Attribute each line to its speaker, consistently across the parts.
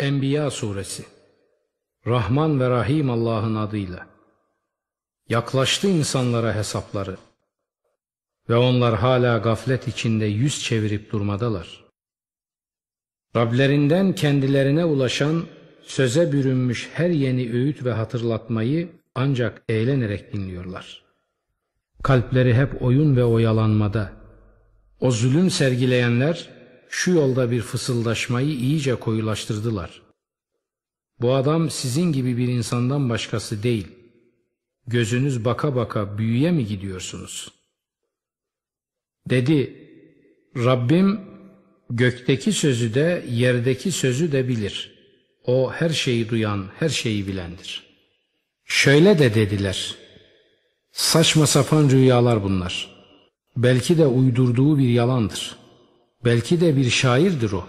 Speaker 1: Enbiya suresi Rahman ve Rahim Allah'ın adıyla Yaklaştı insanlara hesapları ve onlar hala gaflet içinde yüz çevirip durmadalar. Rablerinden kendilerine ulaşan söze bürünmüş her yeni öğüt ve hatırlatmayı ancak eğlenerek dinliyorlar. Kalpleri hep oyun ve oyalanmada. O zulüm sergileyenler şu yolda bir fısıldaşmayı iyice koyulaştırdılar. Bu adam sizin gibi bir insandan başkası değil. Gözünüz baka baka büyüye mi gidiyorsunuz? Dedi, Rabbim gökteki sözü de yerdeki sözü de bilir. O her şeyi duyan, her şeyi bilendir. Şöyle de dediler, saçma sapan rüyalar bunlar. Belki de uydurduğu bir yalandır.'' Belki de bir şairdir o.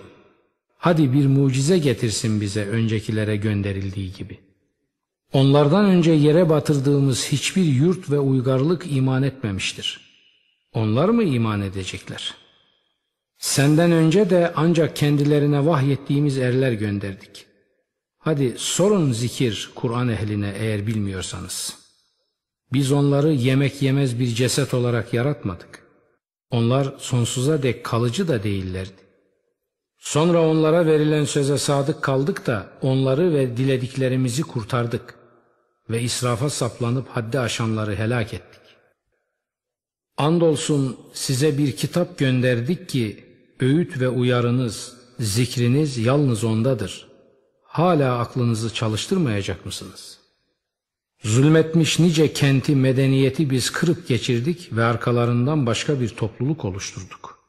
Speaker 1: Hadi bir mucize getirsin bize öncekilere gönderildiği gibi. Onlardan önce yere batırdığımız hiçbir yurt ve uygarlık iman etmemiştir. Onlar mı iman edecekler? Senden önce de ancak kendilerine vahyettiğimiz erler gönderdik. Hadi sorun zikir Kur'an ehline eğer bilmiyorsanız. Biz onları yemek yemez bir ceset olarak yaratmadık. Onlar sonsuza dek kalıcı da değillerdi. Sonra onlara verilen söze sadık kaldık da onları ve dilediklerimizi kurtardık ve israfa saplanıp haddi aşanları helak ettik. Andolsun size bir kitap gönderdik ki öğüt ve uyarınız, zikriniz yalnız ondadır. Hala aklınızı çalıştırmayacak mısınız?'' Zulmetmiş nice kenti, medeniyeti biz kırıp geçirdik ve arkalarından başka bir topluluk oluşturduk.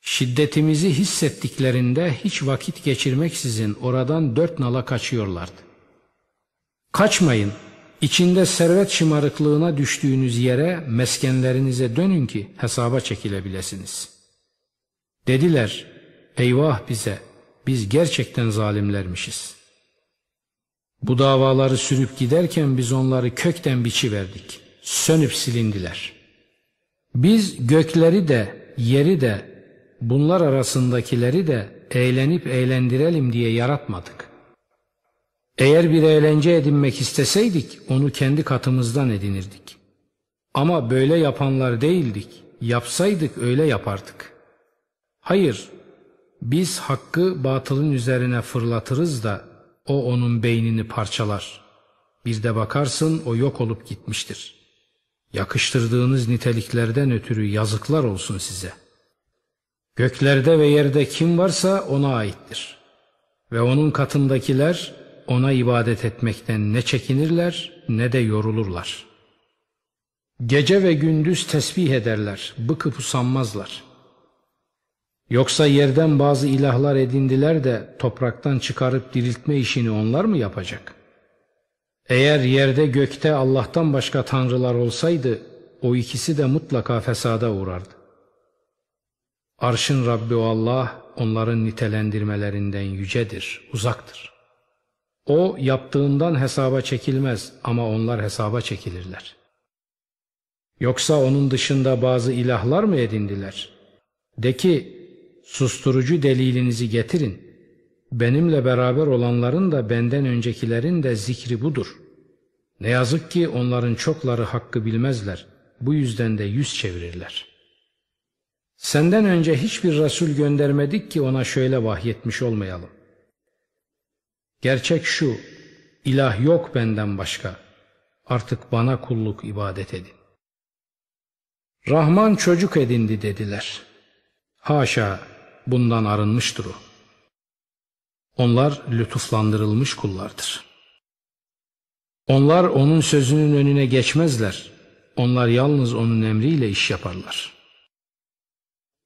Speaker 1: Şiddetimizi hissettiklerinde hiç vakit geçirmeksizin oradan dört nala kaçıyorlardı. Kaçmayın, içinde servet şımarıklığına düştüğünüz yere meskenlerinize dönün ki hesaba çekilebilesiniz. Dediler, eyvah bize, biz gerçekten zalimlermişiz.'' Bu davaları sürüp giderken biz onları kökten biçi verdik. Sönüp silindiler. Biz gökleri de, yeri de, bunlar arasındakileri de eğlenip eğlendirelim diye yaratmadık. Eğer bir eğlence edinmek isteseydik onu kendi katımızdan edinirdik. Ama böyle yapanlar değildik. Yapsaydık öyle yapardık. Hayır, biz hakkı batılın üzerine fırlatırız da o onun beynini parçalar. Bir de bakarsın o yok olup gitmiştir. Yakıştırdığınız niteliklerden ötürü yazıklar olsun size. Göklerde ve yerde kim varsa ona aittir. Ve onun katındakiler ona ibadet etmekten ne çekinirler ne de yorulurlar. Gece ve gündüz tesbih ederler, bıkıp usanmazlar.'' Yoksa yerden bazı ilahlar edindiler de topraktan çıkarıp diriltme işini onlar mı yapacak? Eğer yerde gökte Allah'tan başka tanrılar olsaydı o ikisi de mutlaka fesada uğrardı. Arşın Rabbi o Allah onların nitelendirmelerinden yücedir, uzaktır. O yaptığından hesaba çekilmez ama onlar hesaba çekilirler. Yoksa onun dışında bazı ilahlar mı edindiler? De ki Susturucu delilinizi getirin. Benimle beraber olanların da benden öncekilerin de zikri budur. Ne yazık ki onların çokları hakkı bilmezler. Bu yüzden de yüz çevirirler. Senden önce hiçbir Resul göndermedik ki ona şöyle vahyetmiş olmayalım. Gerçek şu, ilah yok benden başka. Artık bana kulluk ibadet edin. Rahman çocuk edindi dediler. Haşa bundan arınmıştır o. Onlar lütuflandırılmış kullardır. Onlar onun sözünün önüne geçmezler. Onlar yalnız onun emriyle iş yaparlar.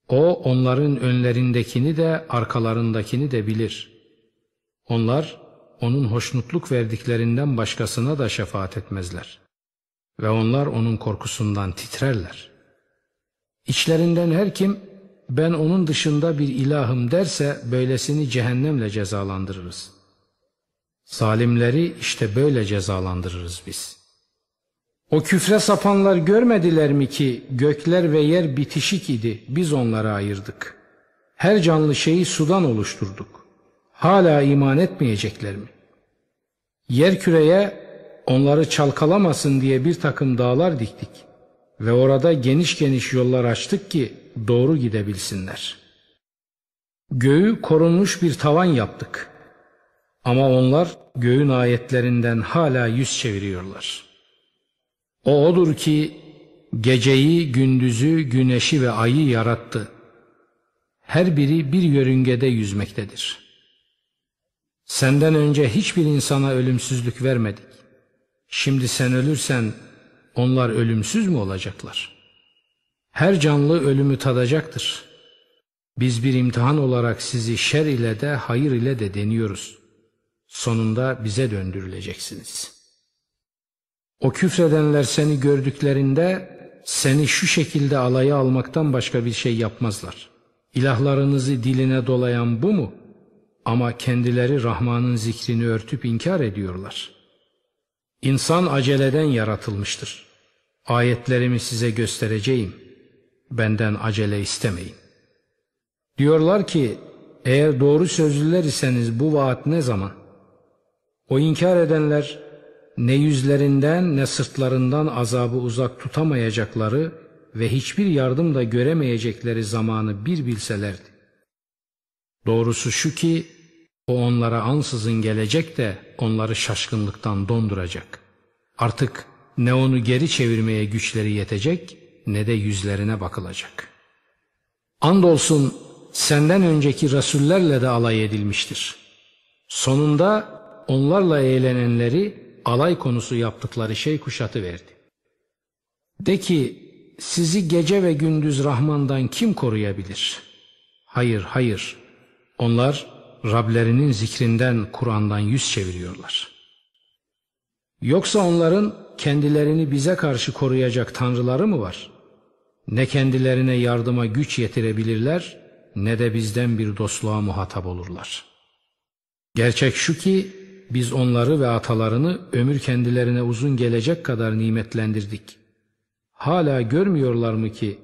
Speaker 1: O onların önlerindekini de arkalarındakini de bilir. Onlar onun hoşnutluk verdiklerinden başkasına da şefaat etmezler. Ve onlar onun korkusundan titrerler. İçlerinden her kim ben onun dışında bir ilahım derse böylesini cehennemle cezalandırırız. Zalimleri işte böyle cezalandırırız biz. O küfre sapanlar görmediler mi ki gökler ve yer bitişik idi biz onları ayırdık. Her canlı şeyi sudan oluşturduk. hala iman etmeyecekler mi? Yer küreye onları çalkalamasın diye bir takım dağlar diktik ve orada geniş geniş yollar açtık ki doğru gidebilsinler. Göğü korunmuş bir tavan yaptık. Ama onlar göğün ayetlerinden hala yüz çeviriyorlar. O odur ki geceyi, gündüzü, güneşi ve ayı yarattı. Her biri bir yörüngede yüzmektedir. Senden önce hiçbir insana ölümsüzlük vermedik. Şimdi sen ölürsen onlar ölümsüz mü olacaklar? Her canlı ölümü tadacaktır. Biz bir imtihan olarak sizi şer ile de hayır ile de deniyoruz. Sonunda bize döndürüleceksiniz. O küfredenler seni gördüklerinde seni şu şekilde alaya almaktan başka bir şey yapmazlar. İlahlarınızı diline dolayan bu mu? Ama kendileri Rahman'ın zikrini örtüp inkar ediyorlar. İnsan aceleden yaratılmıştır. Ayetlerimi size göstereceğim. Benden acele istemeyin. Diyorlar ki eğer doğru sözlüler iseniz bu vaat ne zaman? O inkar edenler ne yüzlerinden ne sırtlarından azabı uzak tutamayacakları ve hiçbir yardım da göremeyecekleri zamanı bir bilselerdi. Doğrusu şu ki o onlara ansızın gelecek de onları şaşkınlıktan donduracak. Artık ne onu geri çevirmeye güçleri yetecek ne de yüzlerine bakılacak. Andolsun senden önceki rasullerle de alay edilmiştir. Sonunda onlarla eğlenenleri alay konusu yaptıkları şey kuşatı verdi. De ki sizi gece ve gündüz Rahman'dan kim koruyabilir? Hayır, hayır. Onlar Rablerinin zikrinden, Kur'an'dan yüz çeviriyorlar. Yoksa onların kendilerini bize karşı koruyacak tanrıları mı var? Ne kendilerine yardıma güç yetirebilirler, ne de bizden bir dostluğa muhatap olurlar. Gerçek şu ki, biz onları ve atalarını ömür kendilerine uzun gelecek kadar nimetlendirdik. Hala görmüyorlar mı ki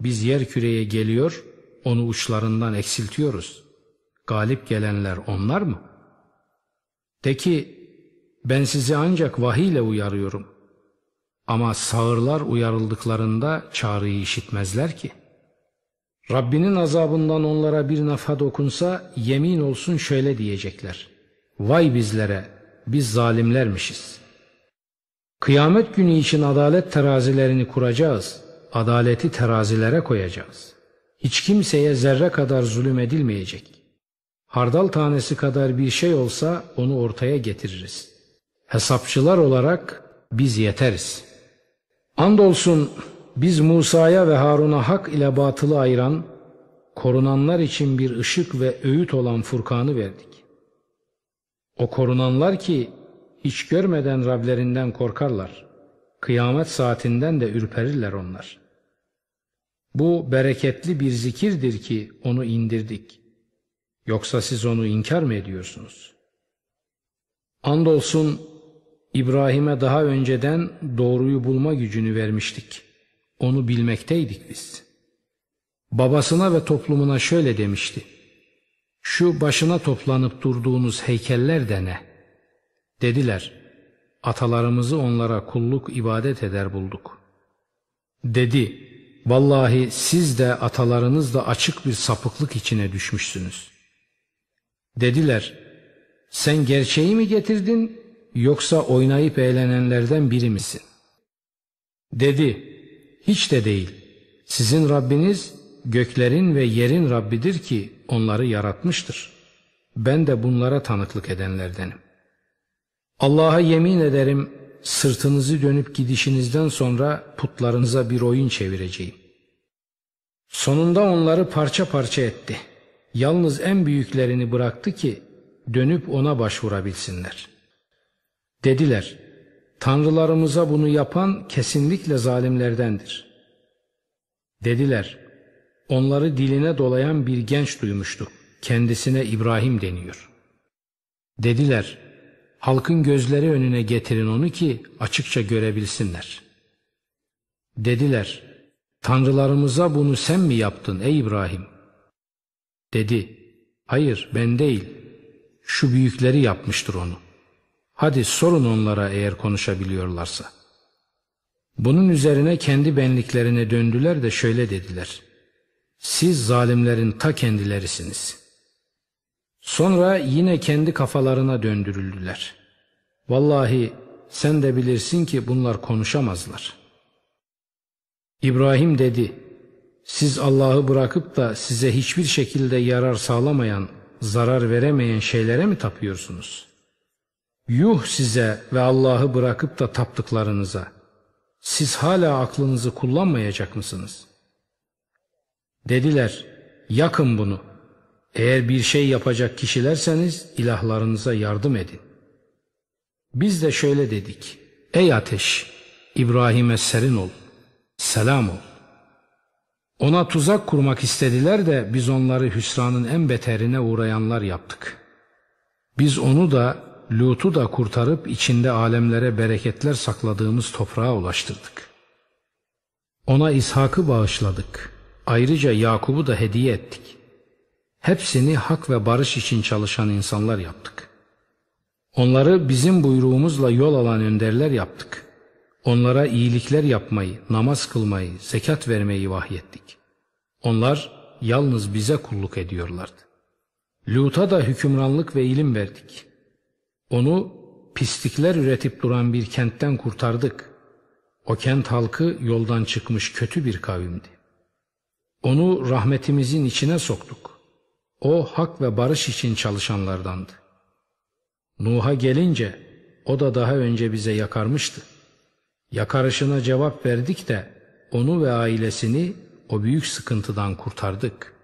Speaker 1: biz yer küreye geliyor, onu uçlarından eksiltiyoruz. Galip gelenler onlar mı? De ki ben sizi ancak vahiy ile uyarıyorum. Ama sağırlar uyarıldıklarında çağrıyı işitmezler ki. Rabbinin azabından onlara bir nafa dokunsa yemin olsun şöyle diyecekler. Vay bizlere, biz zalimlermişiz. Kıyamet günü için adalet terazilerini kuracağız, adaleti terazilere koyacağız. Hiç kimseye zerre kadar zulüm edilmeyecek. Hardal tanesi kadar bir şey olsa onu ortaya getiririz. Hesapçılar olarak biz yeteriz. Andolsun biz Musa'ya ve Harun'a hak ile batılı ayıran, korunanlar için bir ışık ve öğüt olan Furkan'ı verdik. O korunanlar ki hiç görmeden Rablerinden korkarlar. Kıyamet saatinden de ürperirler onlar. Bu bereketli bir zikirdir ki onu indirdik. Yoksa siz onu inkar mı ediyorsunuz? Andolsun İbrahim'e daha önceden doğruyu bulma gücünü vermiştik. Onu bilmekteydik biz. Babasına ve toplumuna şöyle demişti. Şu başına toplanıp durduğunuz heykeller de ne? Dediler, atalarımızı onlara kulluk ibadet eder bulduk. Dedi, vallahi siz de atalarınız da açık bir sapıklık içine düşmüşsünüz. Dediler, sen gerçeği mi getirdin yoksa oynayıp eğlenenlerden biri misin? Dedi, hiç de değil. Sizin Rabbiniz göklerin ve yerin Rabbidir ki onları yaratmıştır. Ben de bunlara tanıklık edenlerdenim. Allah'a yemin ederim sırtınızı dönüp gidişinizden sonra putlarınıza bir oyun çevireceğim. Sonunda onları parça parça etti. Yalnız en büyüklerini bıraktı ki dönüp ona başvurabilsinler. Dediler, tanrılarımıza bunu yapan kesinlikle zalimlerdendir. Dediler, onları diline dolayan bir genç duymuştu. Kendisine İbrahim deniyor. Dediler, halkın gözleri önüne getirin onu ki açıkça görebilsinler. Dediler, tanrılarımıza bunu sen mi yaptın ey İbrahim? Dedi, hayır ben değil, Şu büyükleri yapmıştır onu. Hadi sorun onlara eğer konuşabiliyorlarsa. Bunun üzerine kendi benliklerine döndüler de şöyle dediler. Siz zalimlerin ta kendilerisiniz. Sonra yine kendi kafalarına döndürüldüler. Vallahi sen de bilirsin ki bunlar konuşamazlar. İbrahim dedi, siz Allah'ı bırakıp da size hiçbir şekilde yarar sağlamayan, zarar veremeyen şeylere mi tapıyorsunuz? Yuh size ve Allah'ı bırakıp da taptıklarınıza. Siz hala aklınızı kullanmayacak mısınız? Dediler, yakın bunu. Eğer bir şey yapacak kişilerseniz ilahlarınıza yardım edin. Biz de şöyle dedik. Ey ateş, İbrahim'e serin ol, selam ol. Ona tuzak kurmak istediler de biz onları hüsranın en beterine uğrayanlar yaptık. Biz onu da Lut'u da kurtarıp içinde alemlere bereketler sakladığımız toprağa ulaştırdık. Ona İshak'ı bağışladık. Ayrıca Yakub'u da hediye ettik. Hepsini hak ve barış için çalışan insanlar yaptık. Onları bizim buyruğumuzla yol alan önderler yaptık. Onlara iyilikler yapmayı, namaz kılmayı, zekat vermeyi vahyettik. Onlar yalnız bize kulluk ediyorlardı. Lut'a da hükümranlık ve ilim verdik. Onu pislikler üretip duran bir kentten kurtardık. O kent halkı yoldan çıkmış kötü bir kavimdi. Onu rahmetimizin içine soktuk. O hak ve barış için çalışanlardandı. Nuh'a gelince o da daha önce bize yakarmıştı. Yakarışına cevap verdik de onu ve ailesini o büyük sıkıntıdan kurtardık.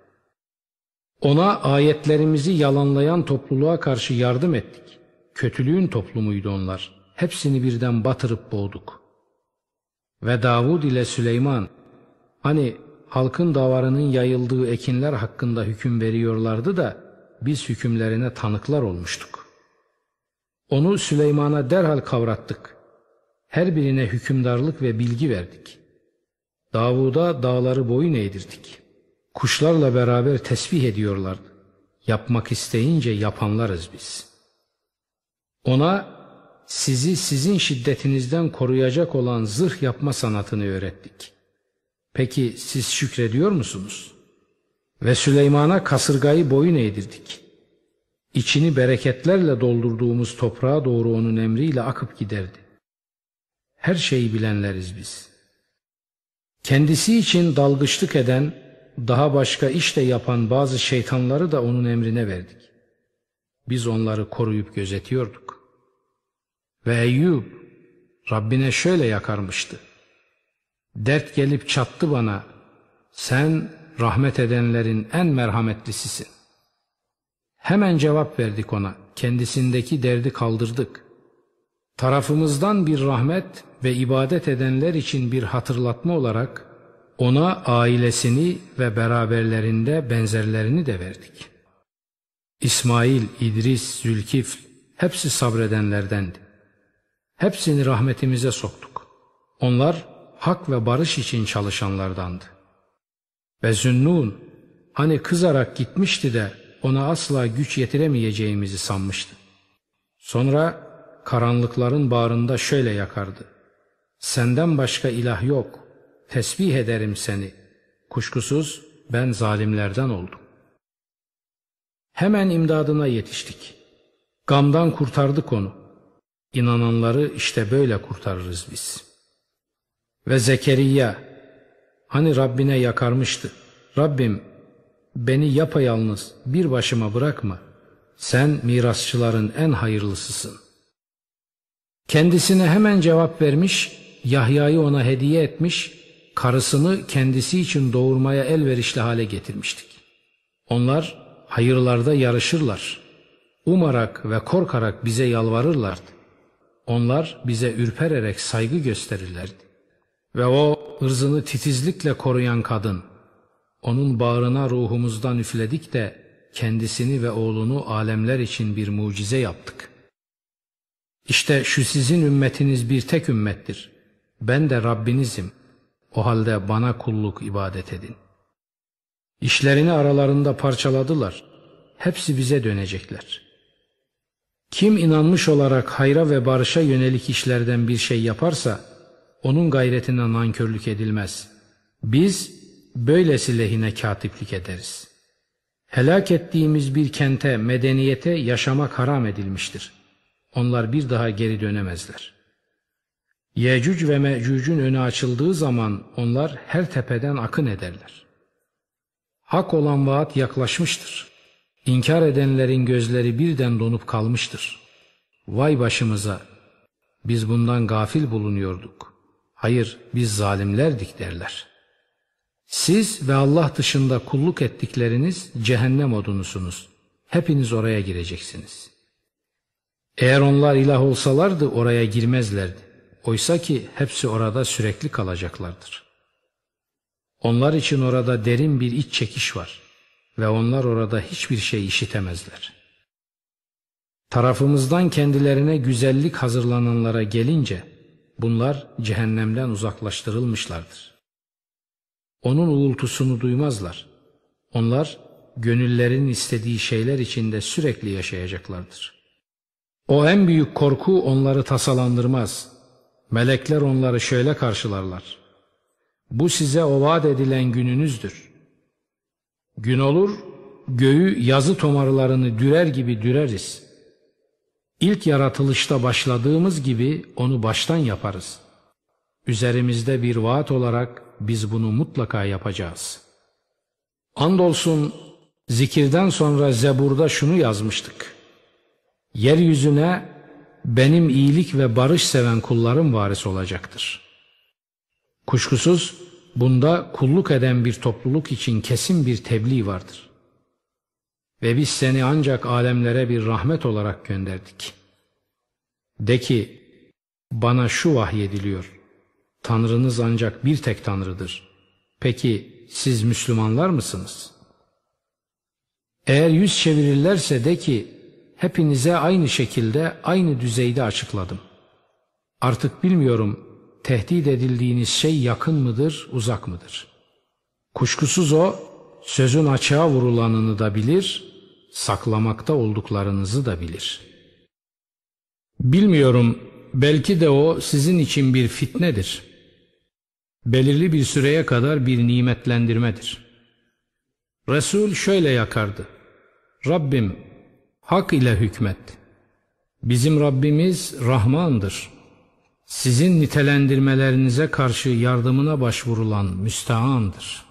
Speaker 1: Ona ayetlerimizi yalanlayan topluluğa karşı yardım ettik. Kötülüğün toplumuydu onlar. Hepsini birden batırıp boğduk. Ve Davud ile Süleyman hani halkın davarının yayıldığı ekinler hakkında hüküm veriyorlardı da biz hükümlerine tanıklar olmuştuk. Onu Süleyman'a derhal kavrattık. Her birine hükümdarlık ve bilgi verdik. Davud'a dağları boyun eğdirdik. Kuşlarla beraber tesbih ediyorlardı. Yapmak isteyince yapanlarız biz. Ona sizi sizin şiddetinizden koruyacak olan zırh yapma sanatını öğrettik. Peki siz şükrediyor musunuz? Ve Süleyman'a kasırgayı boyun eğdirdik. İçini bereketlerle doldurduğumuz toprağa doğru onun emriyle akıp giderdi. Her şeyi bilenleriz biz. Kendisi için dalgıçlık eden, daha başka iş de yapan bazı şeytanları da onun emrine verdik. Biz onları koruyup gözetiyorduk. Ve Eyyub Rabbine şöyle yakarmıştı. Dert gelip çattı bana, sen rahmet edenlerin en merhametlisisin. Hemen cevap verdik ona, kendisindeki derdi kaldırdık. Tarafımızdan bir rahmet ve ibadet edenler için bir hatırlatma olarak ona ailesini ve beraberlerinde benzerlerini de verdik. İsmail, İdris, Zülkifl hepsi sabredenlerdendi. Hepsini rahmetimize soktuk. Onlar hak ve barış için çalışanlardandı. Ve Zünnun hani kızarak gitmişti de ona asla güç yetiremeyeceğimizi sanmıştı. Sonra karanlıkların bağrında şöyle yakardı. Senden başka ilah yok. Tesbih ederim seni. Kuşkusuz ben zalimlerden oldum. Hemen imdadına yetiştik. Gamdan kurtardık onu. İnananları işte böyle kurtarırız biz. Ve Zekeriya hani Rabbine yakarmıştı. Rabbim beni yapayalnız bir başıma bırakma. Sen mirasçıların en hayırlısısın. Kendisine hemen cevap vermiş, Yahya'yı ona hediye etmiş, karısını kendisi için doğurmaya elverişli hale getirmiştik. Onlar hayırlarda yarışırlar. Umarak ve korkarak bize yalvarırlardı. Onlar bize ürpererek saygı gösterirlerdi. Ve o ırzını titizlikle koruyan kadın, onun bağrına ruhumuzdan üfledik de kendisini ve oğlunu alemler için bir mucize yaptık.'' İşte şu sizin ümmetiniz bir tek ümmettir. Ben de Rabbinizim. O halde bana kulluk ibadet edin. İşlerini aralarında parçaladılar. Hepsi bize dönecekler. Kim inanmış olarak hayra ve barışa yönelik işlerden bir şey yaparsa, onun gayretine nankörlük edilmez. Biz böylesi lehine katiplik ederiz. Helak ettiğimiz bir kente, medeniyete yaşamak haram edilmiştir. Onlar bir daha geri dönemezler. Yecüc ve Mecüc'ün önü açıldığı zaman onlar her tepeden akın ederler. Hak olan vaat yaklaşmıştır. İnkar edenlerin gözleri birden donup kalmıştır. Vay başımıza! Biz bundan gafil bulunuyorduk. Hayır, biz zalimlerdik derler. Siz ve Allah dışında kulluk ettikleriniz cehennem odunusunuz. Hepiniz oraya gireceksiniz. Eğer onlar ilah olsalardı oraya girmezlerdi. Oysa ki hepsi orada sürekli kalacaklardır. Onlar için orada derin bir iç çekiş var ve onlar orada hiçbir şey işitemezler. Tarafımızdan kendilerine güzellik hazırlananlara gelince bunlar cehennemden uzaklaştırılmışlardır. Onun uğultusunu duymazlar. Onlar gönüllerin istediği şeyler içinde sürekli yaşayacaklardır. O en büyük korku onları tasalandırmaz. Melekler onları şöyle karşılarlar. Bu size o vaat edilen gününüzdür. Gün olur, göğü yazı tomarlarını dürer gibi düreriz. İlk yaratılışta başladığımız gibi onu baştan yaparız. Üzerimizde bir vaat olarak biz bunu mutlaka yapacağız. Andolsun zikirden sonra Zebur'da şunu yazmıştık. Yeryüzüne benim iyilik ve barış seven kullarım varis olacaktır. Kuşkusuz bunda kulluk eden bir topluluk için kesin bir tebliğ vardır. Ve biz seni ancak alemlere bir rahmet olarak gönderdik. De ki, bana şu vahyediliyor. Tanrınız ancak bir tek Tanrıdır. Peki siz Müslümanlar mısınız? Eğer yüz çevirirlerse de ki, hepinize aynı şekilde aynı düzeyde açıkladım. Artık bilmiyorum tehdit edildiğiniz şey yakın mıdır, uzak mıdır? Kuşkusuz o sözün açığa vurulanını da bilir, saklamakta olduklarınızı da bilir. Bilmiyorum, belki de o sizin için bir fitnedir. Belirli bir süreye kadar bir nimetlendirmedir. Resul şöyle yakardı. Rabbim hak ile hükmet. Bizim Rabbimiz Rahmandır. Sizin nitelendirmelerinize karşı yardımına başvurulan müstehandır.